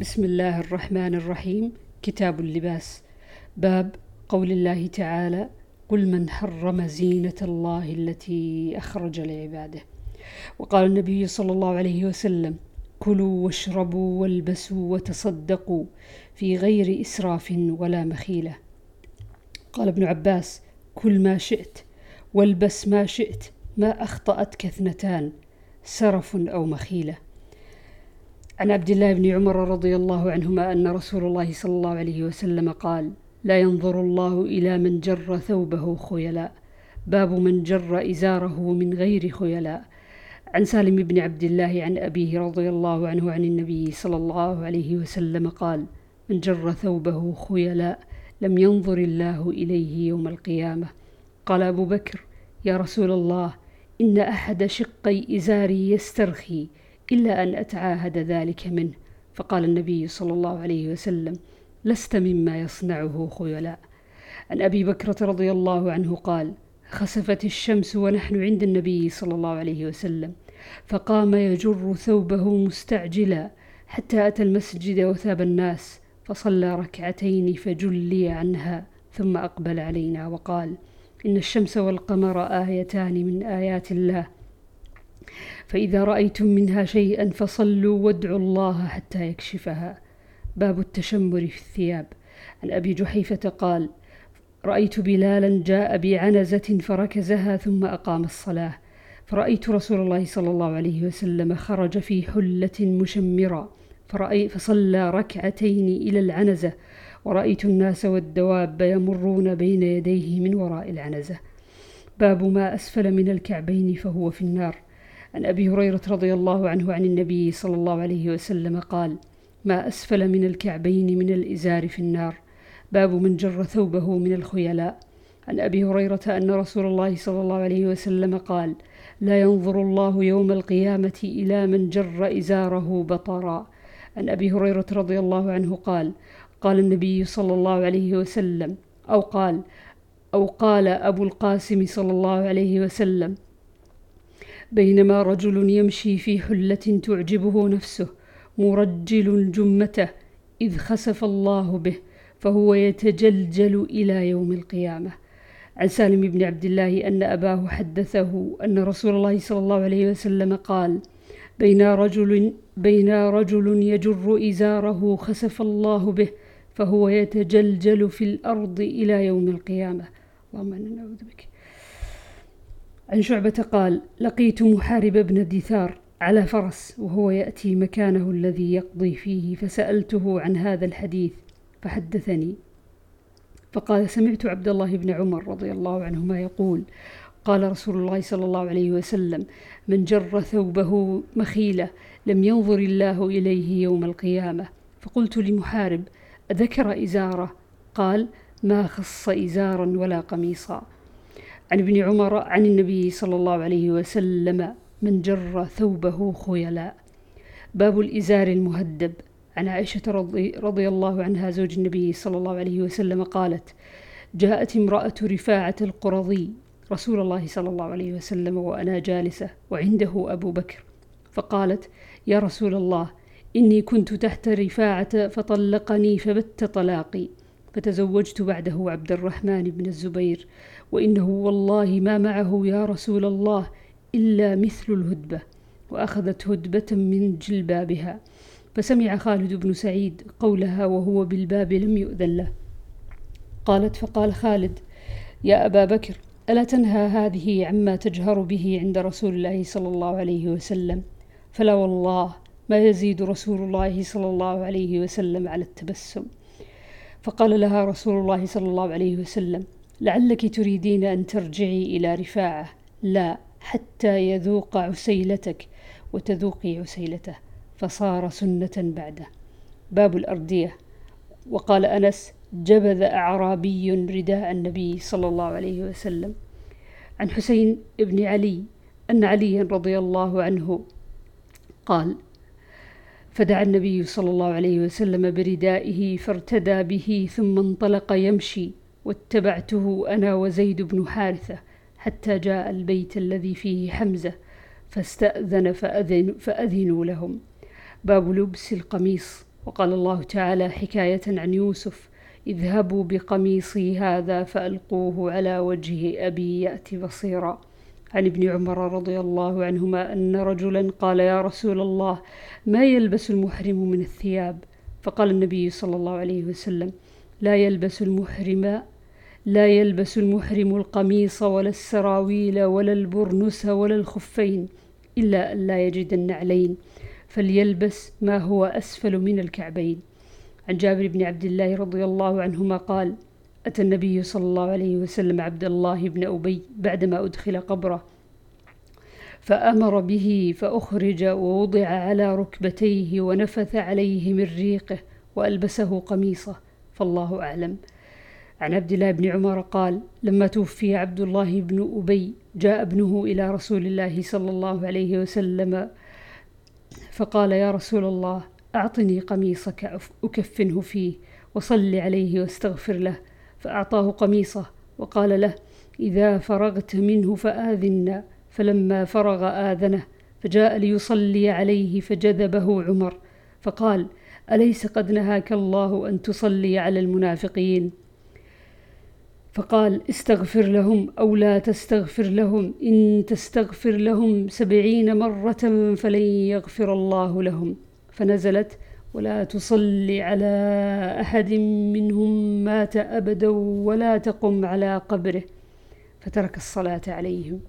بسم الله الرحمن الرحيم كتاب اللباس باب قول الله تعالى قل من حرم زينة الله التي أخرج لعباده وقال النبي صلى الله عليه وسلم كلوا واشربوا والبسوا وتصدقوا في غير إسراف ولا مخيلة قال ابن عباس كل ما شئت والبس ما شئت ما أخطأتك اثنتان سرف أو مخيلة عن عبد الله بن عمر رضي الله عنهما أن رسول الله صلى الله عليه وسلم قال لا ينظر الله إلى من جر ثوبه خيلاء باب من جر إزاره من غير خيلاء. عن سالم بن عبد الله عن أبيه رضي الله عنه عن النبي صلى الله عليه وسلم قال من جر ثوبه خيلاء لم ينظر الله إليه يوم القيامة. قال أبو بكر يا رسول الله إن أحد شقي إزاري يسترخي إلا أن أتعاهد ذلك منه. فقال النبي صلى الله عليه وسلم لست مما يصنعه خيلاء. عن أبي بكرة رضي الله عنه قال خسفت الشمس ونحن عند النبي صلى الله عليه وسلم فقام يجر ثوبه مستعجلا حتى أتى المسجد وثاب الناس فصلى ركعتين فجلي عنها ثم أقبل علينا وقال إن الشمس والقمر آيتان من آيات الله فإذا رأيتم منها شيئا فصلوا وادعوا الله حتى يكشفها. باب التشمر في الثياب. عن أبي جحيفة قال رأيت بلالا جاء بعنزة فركزها ثم أقام الصلاة. فرأيت رسول الله صلى الله عليه وسلم خرج في حلة مشمرة. فرأي فصلى ركعتين إلى العنزة. ورأيت الناس والدواب يمرون بين يديه من وراء العنزة. باب ما أسفل من الكعبين فهو في النار. عن أبي هريرة رضي الله عنه عن النبي صلى الله عليه وسلم قال ما أسفل من الكعبين من الإزار في النار. باب من جر ثوبه من الخيلاء. عن أبي هريرة أن رسول الله صلى الله عليه وسلم قال لا ينظر الله يوم القيامة إلى من جر إزاره بطرا. عن أبي هريرة رضي الله عنه قال قال النبي صلى الله عليه وسلم أو قال أو قال أبو القاسم صلى الله عليه وسلم بينما رجل يمشي في حلة تعجبه نفسه مرجل جمته إذ خسف الله به فهو يتجلجل إلى يوم القيامة. عن سالم بن عبد الله أن أباه حدثه أن رسول الله صلى الله عليه وسلم قال بين رجل بين رجل يجر إزاره خسف الله به فهو يتجلجل في الأرض إلى يوم القيامة. اللهم إنا نعوذ بك. عن شعبة قال لقيت محارب بن دثار على فرس وهو يأتي مكانه الذي يقضي فيه فسألته عن هذا الحديث فحدثني. فقال سمعت عبد الله بن عمر رضي الله عنهما يقول قال رسول الله صلى الله عليه وسلم من جر ثوبه مخيلة لم ينظر الله إليه يوم القيامة. فقلت لمحارب أذكر إزاره؟ قال ما خص إزارا ولا قميصا. عن ابن عمر عن النبي صلى الله عليه وسلم من جر ثوبه خيلاء. باب الإزار المهدب. عن عائشة رضي, رضي الله عنها زوج النبي صلى الله عليه وسلم قالت جاءت امرأة رفاعة القرظي رسول الله صلى الله عليه وسلم وأنا جالسة وعنده أبو بكر فقالت يا رسول الله إني كنت تحت رفاعة فطلقني فبت طلاقي. فتزوجت بعده عبد الرحمن بن الزبير وإنه والله ما معه يا رسول الله إلا مثل الهدبة وأخذت هدبة من جلبابها فسمع خالد بن سعيد قولها وهو بالباب لم يؤذن له. قالت فقال خالد يا أبا بكر ألا تنهى هذه عما تجهر به عند رسول الله صلى الله عليه وسلم؟ فلا والله ما يزيد رسول الله صلى الله عليه وسلم على التبسم. فقال لها رسول الله صلى الله عليه وسلم لعلك تريدين أن ترجعي إلى رفاعة. لا حتى يذوق عسيلتك وتذوقي عسيلته. فصار سنة بعده. باب الأردية. وقال أنس جبذ أعرابي رداء النبي صلى الله عليه وسلم. عن حسين بن علي أن عليا رضي الله عنه قال فدعا النبي صلى الله عليه وسلم بردائه فارتدى به ثم انطلق يمشي واتبعته أنا وزيد بن حارثة حتى جاء البيت الذي فيه حمزة فاستأذن فأذن فأذنوا لهم. باب لبس القميص. وقال الله تعالى حكاية عن يوسف اذهبوا بقميصي هذا فألقوه على وجه أبي يأتي بصيرا. عن ابن عمر رضي الله عنهما أن رجلا قال يا رسول الله ما يلبس المحرم من الثياب؟ فقال النبي صلى الله عليه وسلم لا يلبس المحرم لا يلبس المحرم القميص ولا السراويل ولا البرنس ولا الخفين إلا أن لا يجد النعلين فليلبس ما هو أسفل من الكعبين. عن جابر بن عبد الله رضي الله عنهما قال أتى النبي صلى الله عليه وسلم عبد الله بن أبي بعدما أدخل قبره فأمر به فأخرج ووضع على ركبتيه ونفث عليه من ريقه وألبسه قميصه فالله أعلم. عن عبد الله بن عمر قال لما توفي عبد الله بن أبي جاء ابنه إلى رسول الله صلى الله عليه وسلم فقال يا رسول الله أعطني قميصك أكفنه فيه وصل عليه واستغفر له فأعطاه قميصه وقال له إذا فرغت منه فآذنا فلما فرغ آذنه فجاء ليصلي عليه فجذبه عمر فقال أليس قد نهاك الله أن تصلي على المنافقين؟ فقال استغفر لهم أو لا تستغفر لهم إن تستغفر لهم سبعين مرة فلن يغفر الله لهم. فنزلت ولا تصل على أحد منهم مات أبدا ولا تقم على قبره. فترك الصلاة عليهم.